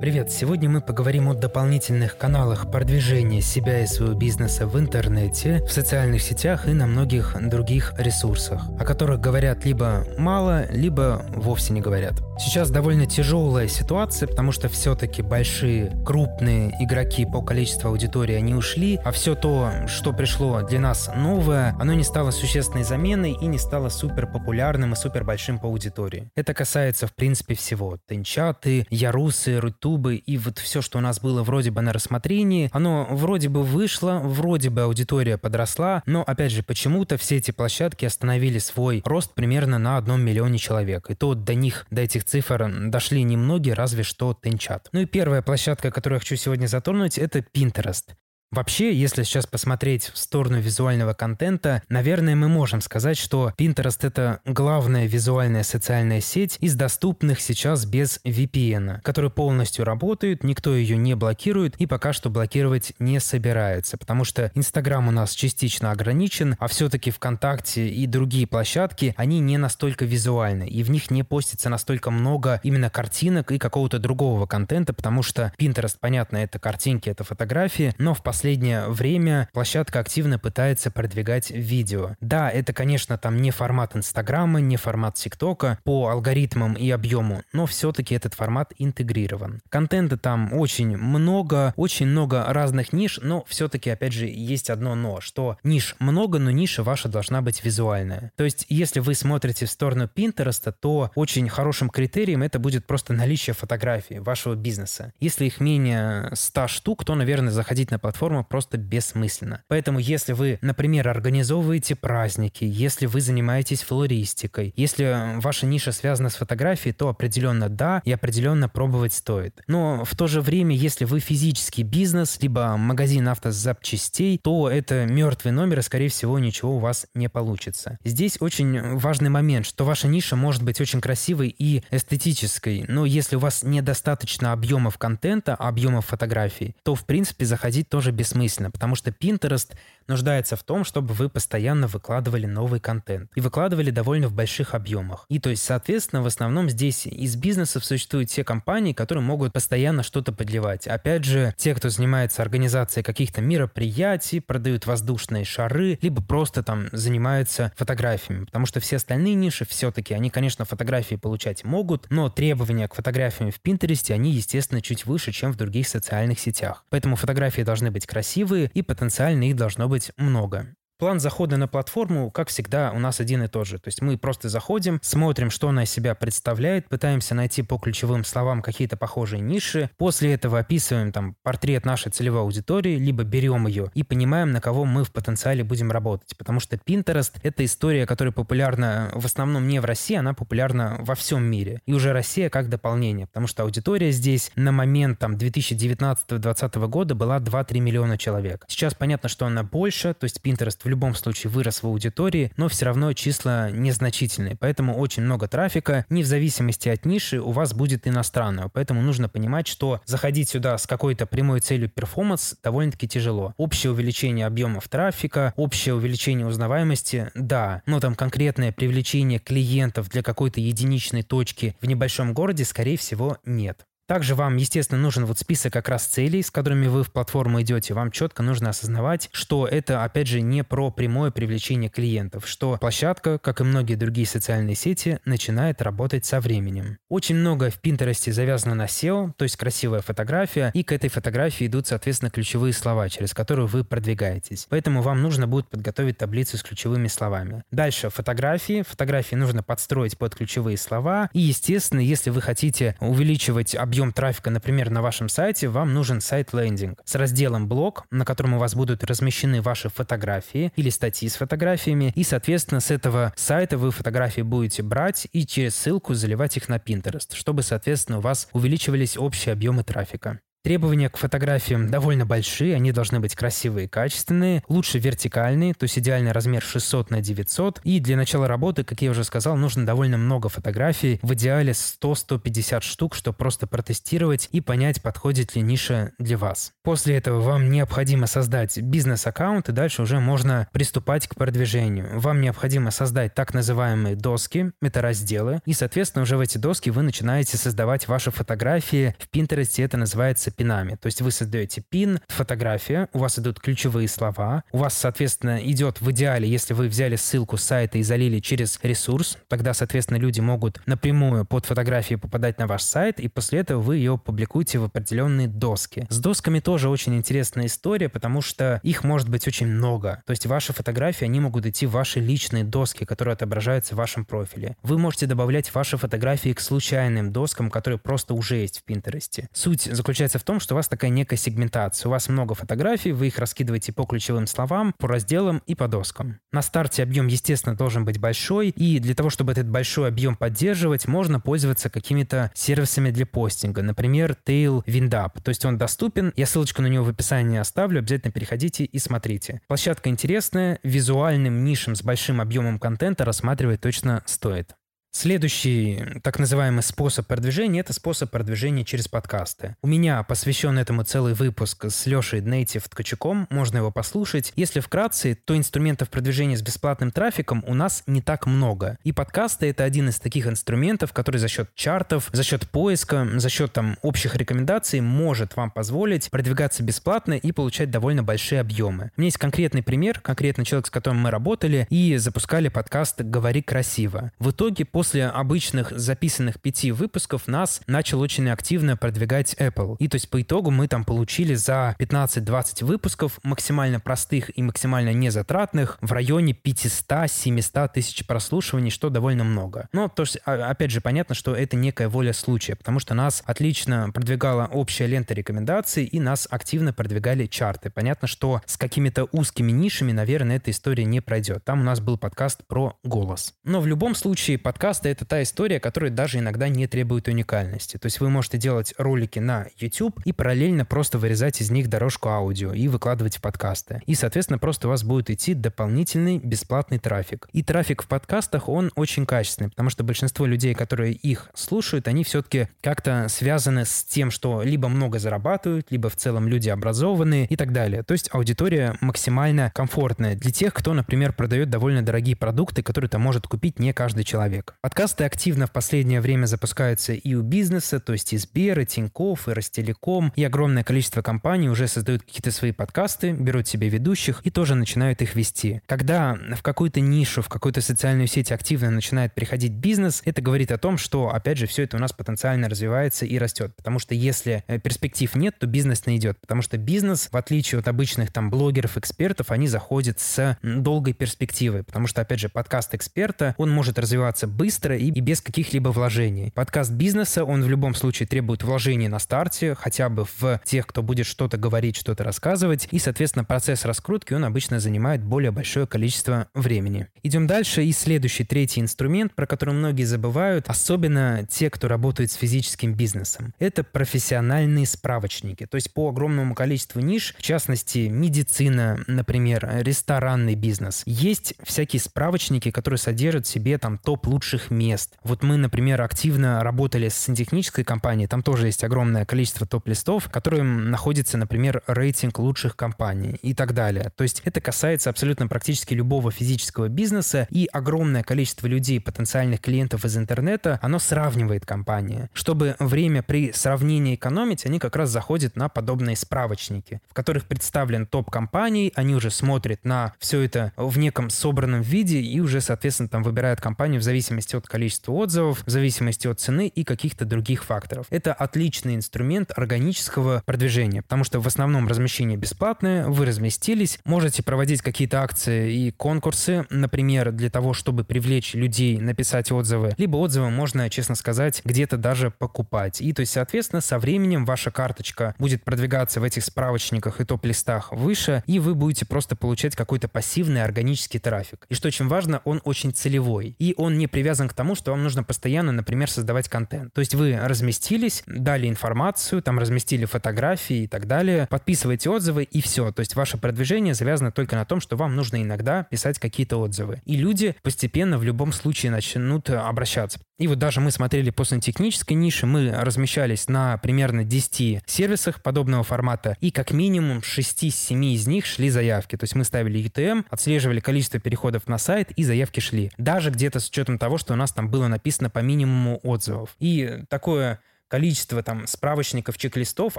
Привет! Сегодня мы поговорим о дополнительных каналах продвижения себя и своего бизнеса в интернете, в социальных сетях и на многих других ресурсах, о которых говорят либо мало, либо вовсе не говорят. Сейчас довольно тяжелая ситуация, потому что все-таки большие, крупные игроки по количеству аудитории, они ушли, а все то, что пришло для нас новое, оно не стало существенной заменой и не стало супер популярным и супер большим по аудитории. Это касается, в принципе, всего. Тенчаты, Ярусы, Рутубы и вот все, что у нас было вроде бы на рассмотрении, оно вроде бы вышло, вроде бы аудитория подросла, но, опять же, почему-то все эти площадки остановили свой рост примерно на одном миллионе человек. И то до них, до этих цифр дошли немногие, разве что Тенчат. Ну и первая площадка, которую я хочу сегодня затронуть, это Pinterest. Вообще, если сейчас посмотреть в сторону визуального контента, наверное, мы можем сказать, что Pinterest — это главная визуальная социальная сеть из доступных сейчас без VPN, которая полностью работает, никто ее не блокирует и пока что блокировать не собирается, потому что Instagram у нас частично ограничен, а все-таки ВКонтакте и другие площадки, они не настолько визуальны, и в них не постится настолько много именно картинок и какого-то другого контента, потому что Pinterest, понятно, это картинки, это фотографии, но в последнее время площадка активно пытается продвигать видео. Да, это, конечно, там не формат Инстаграма, не формат ТикТока по алгоритмам и объему, но все-таки этот формат интегрирован. Контента там очень много, очень много разных ниш, но все-таки, опять же, есть одно но, что ниш много, но ниша ваша должна быть визуальная. То есть, если вы смотрите в сторону Pinterest, то очень хорошим критерием это будет просто наличие фотографий вашего бизнеса. Если их менее 100 штук, то, наверное, заходить на платформу форма просто бессмысленна. Поэтому если вы, например, организовываете праздники, если вы занимаетесь флористикой, если ваша ниша связана с фотографией, то определенно да и определенно пробовать стоит. Но в то же время, если вы физический бизнес, либо магазин автозапчастей, то это мертвый номер, и, скорее всего, ничего у вас не получится. Здесь очень важный момент, что ваша ниша может быть очень красивой и эстетической, но если у вас недостаточно объемов контента, объемов фотографий, то, в принципе, заходить тоже бессмысленно, потому что Pinterest нуждается в том, чтобы вы постоянно выкладывали новый контент. И выкладывали довольно в больших объемах. И то есть, соответственно, в основном здесь из бизнесов существуют те компании, которые могут постоянно что-то подливать. Опять же, те, кто занимается организацией каких-то мероприятий, продают воздушные шары, либо просто там занимаются фотографиями. Потому что все остальные ниши все-таки, они, конечно, фотографии получать могут, но требования к фотографиям в Pinterest, они, естественно, чуть выше, чем в других социальных сетях. Поэтому фотографии должны быть красивые, и потенциально их должно быть много. План захода на платформу, как всегда, у нас один и тот же. То есть мы просто заходим, смотрим, что она из себя представляет, пытаемся найти по ключевым словам какие-то похожие ниши. После этого описываем там портрет нашей целевой аудитории, либо берем ее и понимаем, на кого мы в потенциале будем работать. Потому что Pinterest — это история, которая популярна в основном не в России, она популярна во всем мире. И уже Россия как дополнение, потому что аудитория здесь на момент там 2019-2020 года была 2-3 миллиона человек. Сейчас понятно, что она больше, то есть Pinterest любом случае вырос в аудитории, но все равно числа незначительные. Поэтому очень много трафика, не в зависимости от ниши, у вас будет иностранного. Поэтому нужно понимать, что заходить сюда с какой-то прямой целью перформанс довольно-таки тяжело. Общее увеличение объемов трафика, общее увеличение узнаваемости, да, но там конкретное привлечение клиентов для какой-то единичной точки в небольшом городе, скорее всего, нет. Также вам, естественно, нужен вот список как раз целей, с которыми вы в платформу идете. Вам четко нужно осознавать, что это, опять же, не про прямое привлечение клиентов, что площадка, как и многие другие социальные сети, начинает работать со временем. Очень много в Pinterest завязано на SEO, то есть красивая фотография, и к этой фотографии идут, соответственно, ключевые слова, через которые вы продвигаетесь. Поэтому вам нужно будет подготовить таблицу с ключевыми словами. Дальше фотографии. Фотографии нужно подстроить под ключевые слова. И, естественно, если вы хотите увеличивать объем объем трафика, например, на вашем сайте, вам нужен сайт-лендинг с разделом блог, на котором у вас будут размещены ваши фотографии или статьи с фотографиями, и, соответственно, с этого сайта вы фотографии будете брать и через ссылку заливать их на Pinterest, чтобы, соответственно, у вас увеличивались общие объемы трафика. Требования к фотографиям довольно большие, они должны быть красивые и качественные, лучше вертикальные, то есть идеальный размер 600 на 900. И для начала работы, как я уже сказал, нужно довольно много фотографий, в идеале 100-150 штук, чтобы просто протестировать и понять, подходит ли ниша для вас. После этого вам необходимо создать бизнес-аккаунт, и дальше уже можно приступать к продвижению. Вам необходимо создать так называемые доски, это разделы, и, соответственно, уже в эти доски вы начинаете создавать ваши фотографии. В Pinterest это называется является пинами. То есть вы создаете пин, фотография, у вас идут ключевые слова, у вас, соответственно, идет в идеале, если вы взяли ссылку с сайта и залили через ресурс, тогда, соответственно, люди могут напрямую под фотографией попадать на ваш сайт, и после этого вы ее публикуете в определенные доски. С досками тоже очень интересная история, потому что их может быть очень много. То есть ваши фотографии, они могут идти в ваши личные доски, которые отображаются в вашем профиле. Вы можете добавлять ваши фотографии к случайным доскам, которые просто уже есть в Пинтересте. Суть заключается в том, что у вас такая некая сегментация. У вас много фотографий, вы их раскидываете по ключевым словам, по разделам и по доскам. На старте объем, естественно, должен быть большой, и для того, чтобы этот большой объем поддерживать, можно пользоваться какими-то сервисами для постинга, например, Tail Windup. То есть он доступен, я ссылочку на него в описании оставлю, обязательно переходите и смотрите. Площадка интересная, визуальным нишем с большим объемом контента рассматривать точно стоит. Следующий так называемый способ продвижения – это способ продвижения через подкасты. У меня посвящен этому целый выпуск с Лешей Нейтив Ткачуком, можно его послушать. Если вкратце, то инструментов продвижения с бесплатным трафиком у нас не так много. И подкасты – это один из таких инструментов, который за счет чартов, за счет поиска, за счет там общих рекомендаций может вам позволить продвигаться бесплатно и получать довольно большие объемы. У меня есть конкретный пример, конкретный человек, с которым мы работали и запускали подкаст «Говори красиво». В итоге по после обычных записанных пяти выпусков нас начал очень активно продвигать Apple. И то есть по итогу мы там получили за 15-20 выпусков максимально простых и максимально незатратных в районе 500-700 тысяч прослушиваний, что довольно много. Но то есть, а, опять же, понятно, что это некая воля случая, потому что нас отлично продвигала общая лента рекомендаций и нас активно продвигали чарты. Понятно, что с какими-то узкими нишами, наверное, эта история не пройдет. Там у нас был подкаст про голос. Но в любом случае подкаст подкасты — это та история, которая даже иногда не требует уникальности. То есть вы можете делать ролики на YouTube и параллельно просто вырезать из них дорожку аудио и выкладывать в подкасты. И, соответственно, просто у вас будет идти дополнительный бесплатный трафик. И трафик в подкастах, он очень качественный, потому что большинство людей, которые их слушают, они все-таки как-то связаны с тем, что либо много зарабатывают, либо в целом люди образованные и так далее. То есть аудитория максимально комфортная для тех, кто, например, продает довольно дорогие продукты, которые там может купить не каждый человек. Подкасты активно в последнее время запускаются и у бизнеса, то есть и Сбер, и Тинькофф, и Ростелеком, и огромное количество компаний уже создают какие-то свои подкасты, берут себе ведущих и тоже начинают их вести. Когда в какую-то нишу, в какую-то социальную сеть активно начинает приходить бизнес, это говорит о том, что, опять же, все это у нас потенциально развивается и растет. Потому что если э, перспектив нет, то бизнес не идет. Потому что бизнес, в отличие от обычных там блогеров, экспертов, они заходят с долгой перспективой. Потому что, опять же, подкаст эксперта, он может развиваться быстро, быстро и, и без каких-либо вложений. Подкаст бизнеса, он в любом случае требует вложений на старте, хотя бы в тех, кто будет что-то говорить, что-то рассказывать, и, соответственно, процесс раскрутки, он обычно занимает более большое количество времени. Идем дальше, и следующий, третий инструмент, про который многие забывают, особенно те, кто работает с физическим бизнесом. Это профессиональные справочники, то есть по огромному количеству ниш, в частности, медицина, например, ресторанный бизнес. Есть всякие справочники, которые содержат в себе там топ лучших лучших мест. Вот мы, например, активно работали с сантехнической компанией, там тоже есть огромное количество топ-листов, которым находится, например, рейтинг лучших компаний и так далее. То есть это касается абсолютно практически любого физического бизнеса, и огромное количество людей, потенциальных клиентов из интернета, оно сравнивает компании. Чтобы время при сравнении экономить, они как раз заходят на подобные справочники, в которых представлен топ компаний, они уже смотрят на все это в неком собранном виде и уже, соответственно, там выбирают компанию в зависимости зависимости от количества отзывов, в зависимости от цены и каких-то других факторов. Это отличный инструмент органического продвижения, потому что в основном размещение бесплатное, вы разместились, можете проводить какие-то акции и конкурсы, например, для того, чтобы привлечь людей написать отзывы, либо отзывы можно, честно сказать, где-то даже покупать. И то есть, соответственно, со временем ваша карточка будет продвигаться в этих справочниках и топ-листах выше, и вы будете просто получать какой-то пассивный органический трафик. И что очень важно, он очень целевой. И он не привязан привязан к тому, что вам нужно постоянно, например, создавать контент. То есть вы разместились, дали информацию, там разместили фотографии и так далее, подписываете отзывы и все. То есть ваше продвижение завязано только на том, что вам нужно иногда писать какие-то отзывы. И люди постепенно в любом случае начнут обращаться. И вот даже мы смотрели после технической ниши, мы размещались на примерно 10 сервисах подобного формата, и как минимум 6-7 из них шли заявки. То есть мы ставили UTM, отслеживали количество переходов на сайт, и заявки шли. Даже где-то с учетом того, что у нас там было написано по минимуму отзывов. И такое количество там справочников, чек-листов,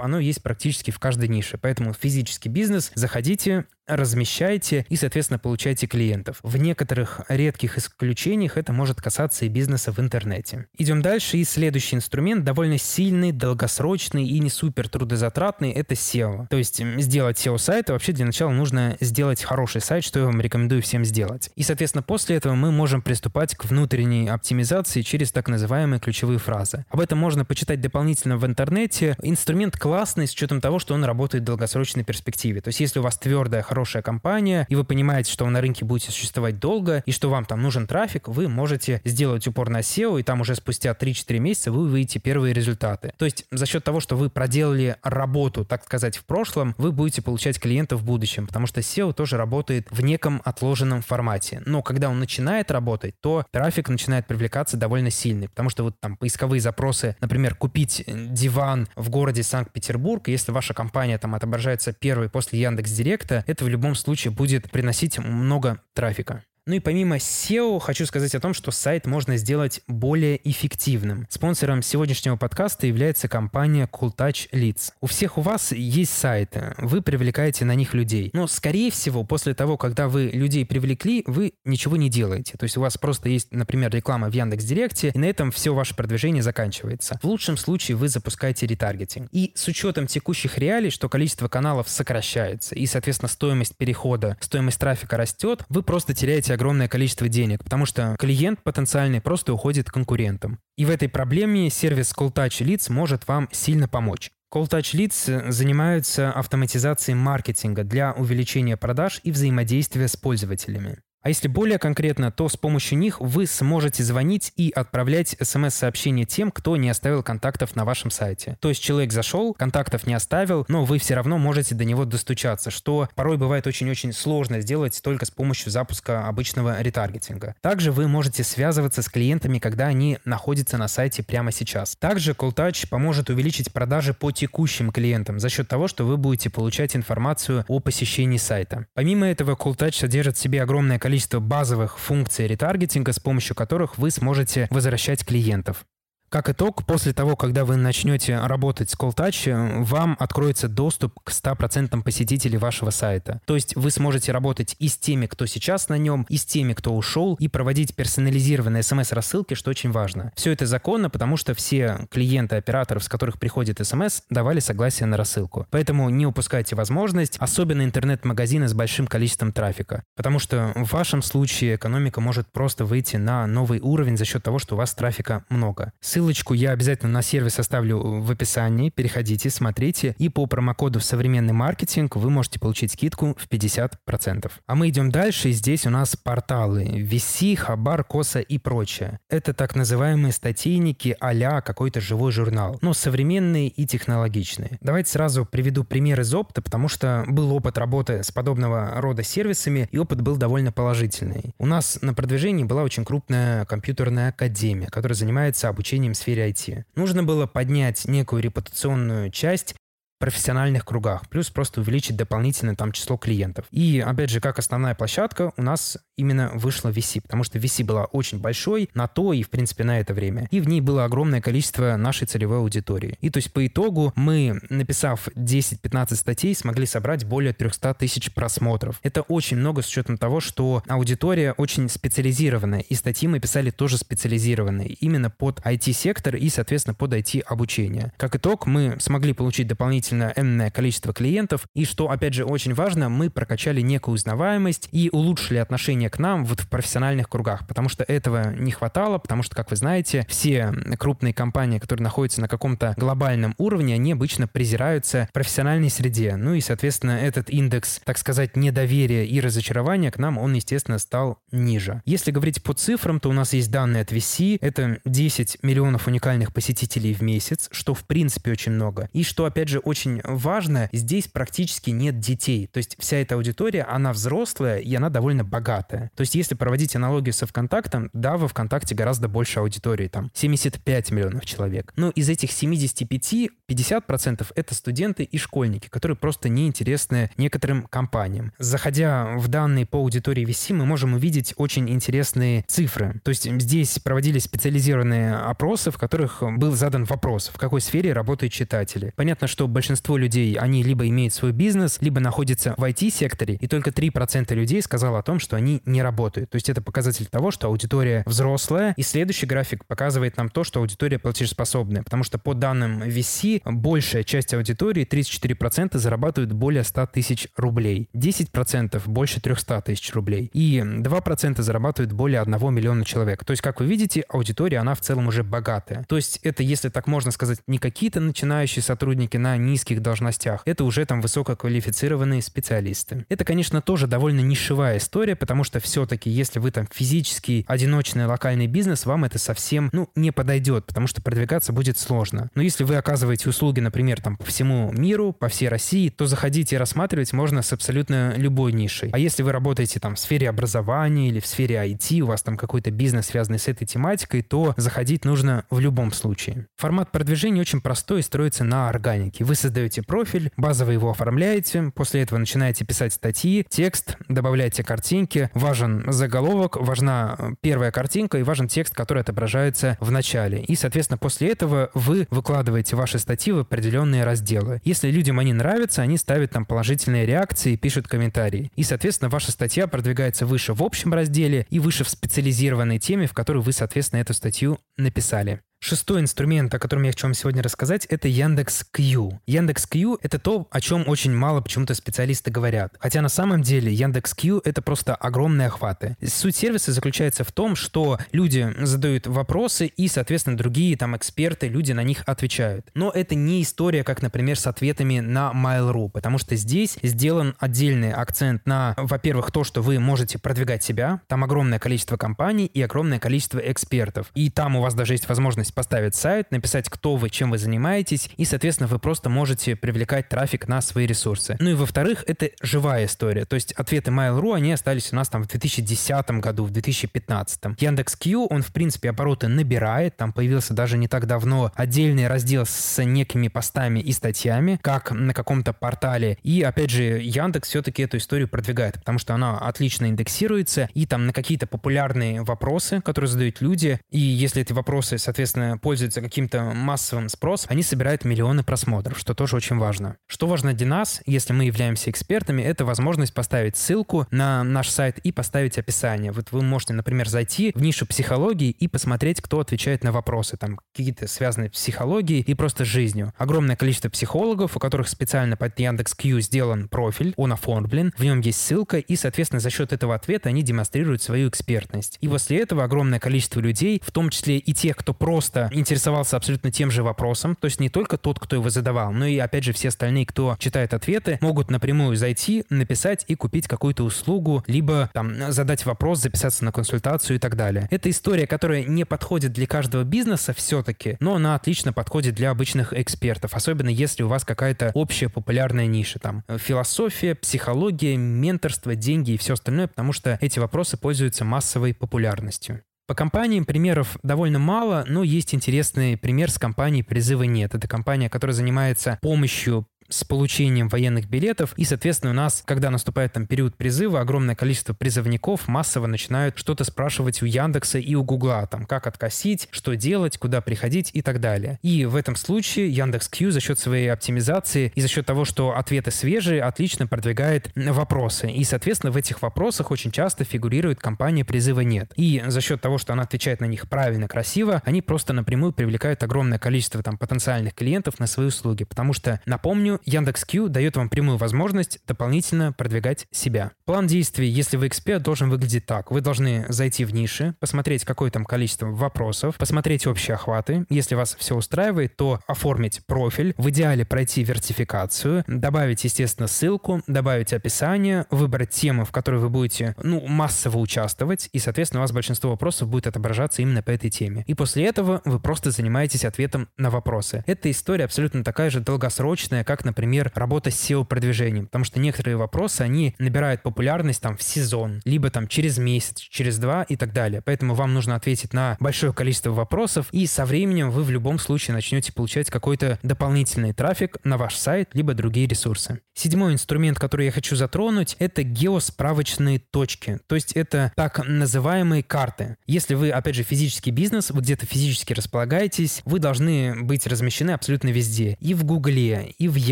оно есть практически в каждой нише. Поэтому физический бизнес, заходите, размещайте и, соответственно, получайте клиентов. В некоторых редких исключениях это может касаться и бизнеса в интернете. Идем дальше, и следующий инструмент довольно сильный, долгосрочный и не супер трудозатратный — это SEO. То есть сделать SEO-сайт, вообще для начала нужно сделать хороший сайт, что я вам рекомендую всем сделать. И, соответственно, после этого мы можем приступать к внутренней оптимизации через так называемые ключевые фразы. Об этом можно почитать дополнительно в интернете. Инструмент классный с учетом того, что он работает в долгосрочной перспективе. То есть если у вас твердая, хорошая компания, и вы понимаете, что вы на рынке будете существовать долго, и что вам там нужен трафик, вы можете сделать упор на SEO, и там уже спустя 3-4 месяца вы увидите первые результаты. То есть за счет того, что вы проделали работу, так сказать, в прошлом, вы будете получать клиентов в будущем, потому что SEO тоже работает в неком отложенном формате. Но когда он начинает работать, то трафик начинает привлекаться довольно сильный, потому что вот там поисковые запросы, например, купить диван в городе Санкт-Петербург, если ваша компания там отображается первой после Яндекс Директа, это в любом случае будет приносить много трафика. Ну и помимо SEO, хочу сказать о том, что сайт можно сделать более эффективным. Спонсором сегодняшнего подкаста является компания CoolTouch Leads. У всех у вас есть сайты, вы привлекаете на них людей. Но, скорее всего, после того, когда вы людей привлекли, вы ничего не делаете. То есть у вас просто есть, например, реклама в Яндекс.Директе, и на этом все ваше продвижение заканчивается. В лучшем случае вы запускаете ретаргетинг. И с учетом текущих реалий, что количество каналов сокращается, и, соответственно, стоимость перехода, стоимость трафика растет, вы просто теряете теряете огромное количество денег, потому что клиент потенциальный просто уходит к конкурентам. И в этой проблеме сервис CallTouch Leads может вам сильно помочь. CallTouch Leads занимаются автоматизацией маркетинга для увеличения продаж и взаимодействия с пользователями. А если более конкретно, то с помощью них вы сможете звонить и отправлять смс-сообщения тем, кто не оставил контактов на вашем сайте. То есть человек зашел, контактов не оставил, но вы все равно можете до него достучаться, что порой бывает очень-очень сложно сделать только с помощью запуска обычного ретаргетинга. Также вы можете связываться с клиентами, когда они находятся на сайте прямо сейчас. Также CallTouch поможет увеличить продажи по текущим клиентам за счет того, что вы будете получать информацию о посещении сайта. Помимо этого, CallTouch содержит в себе огромное количество количество базовых функций ретаргетинга, с помощью которых вы сможете возвращать клиентов. Как итог, после того, когда вы начнете работать с CallTouch, вам откроется доступ к 100% посетителей вашего сайта. То есть вы сможете работать и с теми, кто сейчас на нем, и с теми, кто ушел, и проводить персонализированные смс-рассылки, что очень важно. Все это законно, потому что все клиенты операторов, с которых приходит смс, давали согласие на рассылку. Поэтому не упускайте возможность, особенно интернет-магазины с большим количеством трафика. Потому что в вашем случае экономика может просто выйти на новый уровень за счет того, что у вас трафика много. Ссылка Ссылочку я обязательно на сервис оставлю в описании. Переходите, смотрите. И по промокоду «Современный маркетинг» вы можете получить скидку в 50%. А мы идем дальше. И здесь у нас порталы VC, Хабар, Коса и прочее. Это так называемые статейники а какой-то живой журнал. Но современные и технологичные. Давайте сразу приведу пример из опыта, потому что был опыт работы с подобного рода сервисами, и опыт был довольно положительный. У нас на продвижении была очень крупная компьютерная академия, которая занимается обучением сфере IT. Нужно было поднять некую репутационную часть профессиональных кругах, плюс просто увеличить дополнительно там число клиентов. И, опять же, как основная площадка у нас именно вышла VC, потому что VC была очень большой на то и, в принципе, на это время. И в ней было огромное количество нашей целевой аудитории. И то есть по итогу мы, написав 10-15 статей, смогли собрать более 300 тысяч просмотров. Это очень много с учетом того, что аудитория очень специализированная, и статьи мы писали тоже специализированные, именно под IT-сектор и, соответственно, под IT-обучение. Как итог, мы смогли получить дополнительные действительно энное количество клиентов, и что, опять же, очень важно, мы прокачали некую узнаваемость и улучшили отношение к нам вот в профессиональных кругах, потому что этого не хватало, потому что, как вы знаете, все крупные компании, которые находятся на каком-то глобальном уровне, они обычно презираются в профессиональной среде. Ну и, соответственно, этот индекс, так сказать, недоверия и разочарования к нам, он, естественно, стал ниже. Если говорить по цифрам, то у нас есть данные от VC, это 10 миллионов уникальных посетителей в месяц, что в принципе очень много. И что, опять же, очень важно, здесь практически нет детей. То есть вся эта аудитория, она взрослая и она довольно богатая. То есть если проводить аналогию со ВКонтактом, да, во ВКонтакте гораздо больше аудитории, там 75 миллионов человек. Но из этих 75, 50% это студенты и школьники, которые просто неинтересны некоторым компаниям. Заходя в данные по аудитории VC, мы можем увидеть очень интересные цифры. То есть здесь проводились специализированные опросы, в которых был задан вопрос, в какой сфере работают читатели. Понятно, что большинство людей, они либо имеют свой бизнес, либо находятся в IT-секторе, и только 3% людей сказало о том, что они не работают. То есть это показатель того, что аудитория взрослая. И следующий график показывает нам то, что аудитория платежеспособная, потому что по данным VC большая часть аудитории, 34%, зарабатывают более 100 тысяч рублей, 10% больше 300 тысяч рублей и 2% зарабатывают более 1 миллиона человек. То есть, как вы видите, аудитория, она в целом уже богатая. То есть это, если так можно сказать, не какие-то начинающие сотрудники на низких должностях, это уже там высококвалифицированные специалисты. Это, конечно, тоже довольно нишевая история, потому что все-таки, если вы там физический, одиночный, локальный бизнес, вам это совсем, ну, не подойдет, потому что продвигаться будет сложно. Но если вы оказываете услуги, например, там по всему миру, по всей России, то заходите и рассматривать можно с абсолютно любой нишей. А если вы работаете там в сфере образования или в сфере IT, у вас там какой-то бизнес, связанный с этой тематикой, то заходить нужно в любом случае. Формат продвижения очень простой и строится на органике. Вы создаете профиль, базово его оформляете, после этого начинаете писать статьи, текст, добавляете картинки, важен заголовок, важна первая картинка и важен текст, который отображается в начале. И, соответственно, после этого вы выкладываете ваши статьи в определенные разделы. Если людям они нравятся, они ставят там положительные реакции, пишут комментарии. И, соответственно, ваша статья продвигается выше в общем разделе и выше в специализированной теме, в которой вы, соответственно, эту статью написали. Шестой инструмент, о котором я хочу вам сегодня рассказать, это Яндекс Q. Яндекс Q — это то, о чем очень мало почему-то специалисты говорят. Хотя на самом деле Яндекс Q — это просто огромные охваты. Суть сервиса заключается в том, что люди задают вопросы, и, соответственно, другие там эксперты, люди на них отвечают. Но это не история, как, например, с ответами на Mail.ru, потому что здесь сделан отдельный акцент на, во-первых, то, что вы можете продвигать себя. Там огромное количество компаний и огромное количество экспертов. И там у вас даже есть возможность поставить сайт, написать, кто вы, чем вы занимаетесь, и, соответственно, вы просто можете привлекать трафик на свои ресурсы. Ну и, во-вторых, это живая история. То есть ответы Mail.ru, они остались у нас там в 2010 году, в 2015. Яндекс.Кью, он, в принципе, обороты набирает. Там появился даже не так давно отдельный раздел с некими постами и статьями, как на каком-то портале. И, опять же, Яндекс все-таки эту историю продвигает, потому что она отлично индексируется, и там на какие-то популярные вопросы, которые задают люди, и если эти вопросы, соответственно, соответственно, пользуются каким-то массовым спросом, они собирают миллионы просмотров, что тоже очень важно. Что важно для нас, если мы являемся экспертами, это возможность поставить ссылку на наш сайт и поставить описание. Вот вы можете, например, зайти в нишу психологии и посмотреть, кто отвечает на вопросы, там какие-то связанные с психологией и просто жизнью. Огромное количество психологов, у которых специально под Яндекс.Кью сделан профиль, он оформлен, в нем есть ссылка, и, соответственно, за счет этого ответа они демонстрируют свою экспертность. И после этого огромное количество людей, в том числе и тех, кто просто просто интересовался абсолютно тем же вопросом. То есть не только тот, кто его задавал, но и, опять же, все остальные, кто читает ответы, могут напрямую зайти, написать и купить какую-то услугу, либо там задать вопрос, записаться на консультацию и так далее. Это история, которая не подходит для каждого бизнеса все-таки, но она отлично подходит для обычных экспертов, особенно если у вас какая-то общая популярная ниша, там философия, психология, менторство, деньги и все остальное, потому что эти вопросы пользуются массовой популярностью. По компаниям примеров довольно мало, но есть интересный пример с компанией «Призыва нет». Это компания, которая занимается помощью с получением военных билетов. И, соответственно, у нас, когда наступает там период призыва, огромное количество призывников массово начинают что-то спрашивать у Яндекса и у Гугла, там, как откосить, что делать, куда приходить и так далее. И в этом случае Яндекс.Кью за счет своей оптимизации и за счет того, что ответы свежие, отлично продвигает вопросы. И, соответственно, в этих вопросах очень часто фигурирует компания призыва нет. И за счет того, что она отвечает на них правильно, красиво, они просто напрямую привлекают огромное количество там потенциальных клиентов на свои услуги. Потому что, напомню, Яндекс.Кью дает вам прямую возможность дополнительно продвигать себя. План действий, если вы эксперт, должен выглядеть так. Вы должны зайти в ниши, посмотреть, какое там количество вопросов, посмотреть общие охваты. Если вас все устраивает, то оформить профиль, в идеале пройти вертификацию, добавить, естественно, ссылку, добавить описание, выбрать темы, в которые вы будете, ну, массово участвовать, и, соответственно, у вас большинство вопросов будет отображаться именно по этой теме. И после этого вы просто занимаетесь ответом на вопросы. Эта история абсолютно такая же долгосрочная, как, например, работа с SEO-продвижением, потому что некоторые вопросы, они набирают популярность там в сезон, либо там через месяц, через два и так далее. Поэтому вам нужно ответить на большое количество вопросов, и со временем вы в любом случае начнете получать какой-то дополнительный трафик на ваш сайт, либо другие ресурсы. Седьмой инструмент, который я хочу затронуть, это геосправочные точки. То есть это так называемые карты. Если вы, опять же, физический бизнес, вы где-то физически располагаетесь, вы должны быть размещены абсолютно везде. И в Гугле, и в Яндексе,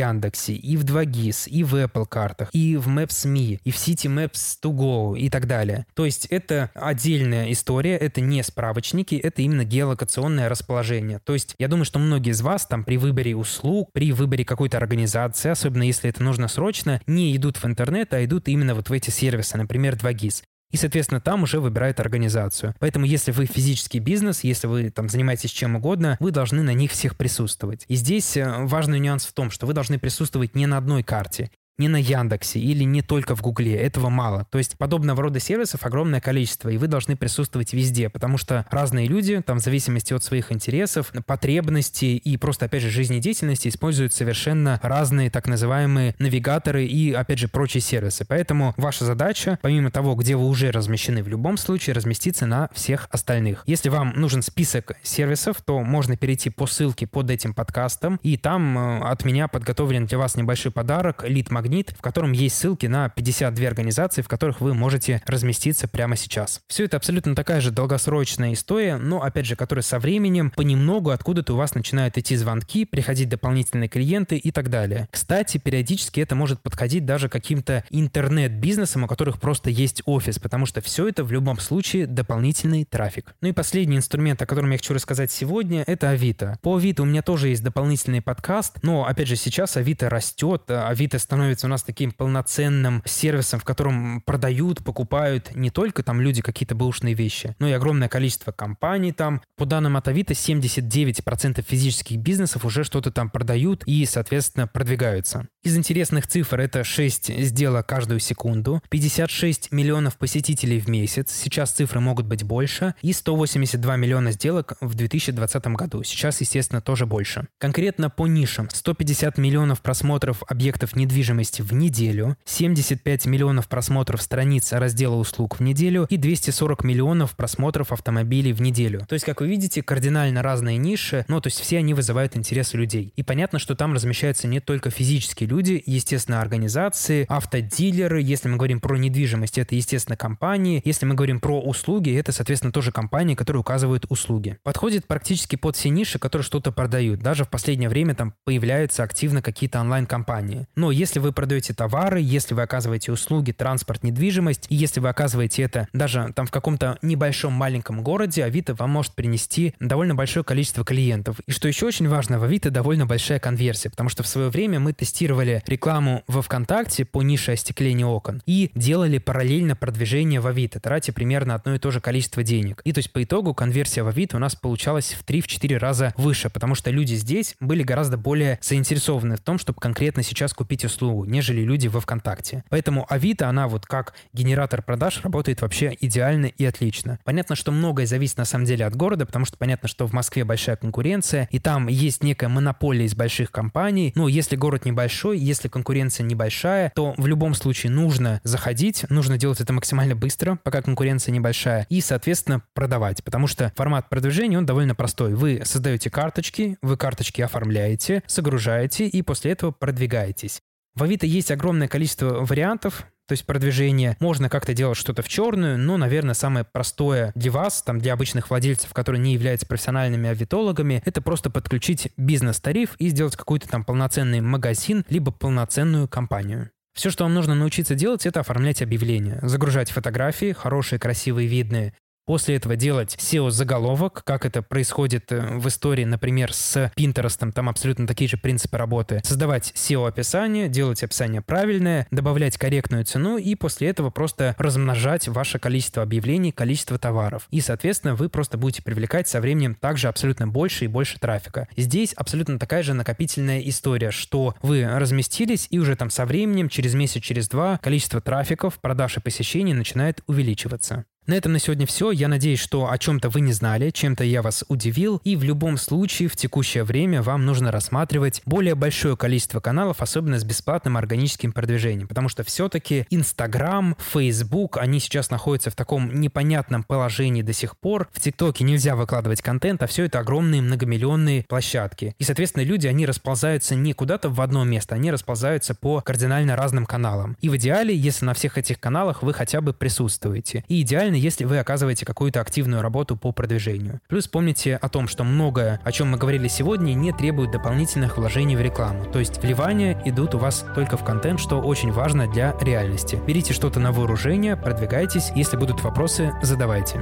и в 2GIS, и в Apple картах, и в Maps.me, и в City Maps to Go и так далее. То есть это отдельная история, это не справочники, это именно геолокационное расположение. То есть я думаю, что многие из вас там при выборе услуг, при выборе какой-то организации, особенно если это нужно срочно, не идут в интернет, а идут именно вот в эти сервисы, например, 2GIS. И, соответственно, там уже выбирают организацию. Поэтому, если вы физический бизнес, если вы там занимаетесь чем угодно, вы должны на них всех присутствовать. И здесь э, важный нюанс в том, что вы должны присутствовать не на одной карте не на Яндексе или не только в Гугле. Этого мало. То есть подобного рода сервисов огромное количество, и вы должны присутствовать везде, потому что разные люди, там в зависимости от своих интересов, потребностей и просто, опять же, жизнедеятельности используют совершенно разные так называемые навигаторы и, опять же, прочие сервисы. Поэтому ваша задача, помимо того, где вы уже размещены, в любом случае разместиться на всех остальных. Если вам нужен список сервисов, то можно перейти по ссылке под этим подкастом, и там э, от меня подготовлен для вас небольшой подарок, лид-магнит, магнит, в котором есть ссылки на 52 организации, в которых вы можете разместиться прямо сейчас. Все это абсолютно такая же долгосрочная история, но, опять же, которая со временем понемногу откуда-то у вас начинают идти звонки, приходить дополнительные клиенты и так далее. Кстати, периодически это может подходить даже каким-то интернет-бизнесам, у которых просто есть офис, потому что все это в любом случае дополнительный трафик. Ну и последний инструмент, о котором я хочу рассказать сегодня, это Авито. По Авито у меня тоже есть дополнительный подкаст, но, опять же, сейчас Авито растет, Авито становится становится у нас таким полноценным сервисом, в котором продают, покупают не только там люди какие-то бэушные вещи, но и огромное количество компаний там. По данным от Авито, 79% физических бизнесов уже что-то там продают и, соответственно, продвигаются. Из интересных цифр это 6 сделок каждую секунду, 56 миллионов посетителей в месяц, сейчас цифры могут быть больше, и 182 миллиона сделок в 2020 году. Сейчас, естественно, тоже больше. Конкретно по нишам 150 миллионов просмотров объектов недвижимости активности в неделю, 75 миллионов просмотров страниц раздела услуг в неделю и 240 миллионов просмотров автомобилей в неделю. То есть, как вы видите, кардинально разные ниши, но то есть все они вызывают интерес у людей. И понятно, что там размещаются не только физические люди, естественно, организации, автодилеры, если мы говорим про недвижимость, это, естественно, компании, если мы говорим про услуги, это, соответственно, тоже компании, которые указывают услуги. Подходит практически под все ниши, которые что-то продают. Даже в последнее время там появляются активно какие-то онлайн-компании. Но если вы продаете товары, если вы оказываете услуги, транспорт, недвижимость, и если вы оказываете это даже там в каком-то небольшом маленьком городе, Авито вам может принести довольно большое количество клиентов. И что еще очень важно, в Авито довольно большая конверсия, потому что в свое время мы тестировали рекламу во ВКонтакте по нише остекления окон и делали параллельно продвижение в Авито, тратя примерно одно и то же количество денег. И то есть по итогу конверсия в Авито у нас получалась в 3-4 раза выше, потому что люди здесь были гораздо более заинтересованы в том, чтобы конкретно сейчас купить услугу нежели люди во ВКонтакте. Поэтому Авито, она вот как генератор продаж работает вообще идеально и отлично. Понятно, что многое зависит на самом деле от города, потому что понятно, что в Москве большая конкуренция, и там есть некая монополия из больших компаний. Но если город небольшой, если конкуренция небольшая, то в любом случае нужно заходить, нужно делать это максимально быстро, пока конкуренция небольшая, и, соответственно, продавать. Потому что формат продвижения, он довольно простой. Вы создаете карточки, вы карточки оформляете, загружаете и после этого продвигаетесь. В Авито есть огромное количество вариантов, то есть продвижение. Можно как-то делать что-то в черную, но, наверное, самое простое для вас, там, для обычных владельцев, которые не являются профессиональными авитологами, это просто подключить бизнес-тариф и сделать какой-то там полноценный магазин, либо полноценную компанию. Все, что вам нужно научиться делать, это оформлять объявления, загружать фотографии, хорошие, красивые, видные, После этого делать SEO-заголовок, как это происходит э, в истории, например, с Pinterest, там абсолютно такие же принципы работы. Создавать SEO-описание, делать описание правильное, добавлять корректную цену и после этого просто размножать ваше количество объявлений, количество товаров. И, соответственно, вы просто будете привлекать со временем также абсолютно больше и больше трафика. Здесь абсолютно такая же накопительная история, что вы разместились и уже там со временем, через месяц, через два, количество трафиков, продаж и посещений начинает увеличиваться. На этом на сегодня все. Я надеюсь, что о чем-то вы не знали, чем-то я вас удивил. И в любом случае в текущее время вам нужно рассматривать более большое количество каналов, особенно с бесплатным органическим продвижением. Потому что все-таки Инстаграм, Фейсбук, они сейчас находятся в таком непонятном положении до сих пор. В ТикТоке нельзя выкладывать контент, а все это огромные многомиллионные площадки. И, соответственно, люди, они расползаются не куда-то в одно место, они расползаются по кардинально разным каналам. И в идеале, если на всех этих каналах вы хотя бы присутствуете. И идеально, если вы оказываете какую-то активную работу по продвижению. Плюс помните о том, что многое, о чем мы говорили сегодня, не требует дополнительных вложений в рекламу. То есть вливания идут у вас только в контент, что очень важно для реальности. Берите что-то на вооружение, продвигайтесь. Если будут вопросы, задавайте.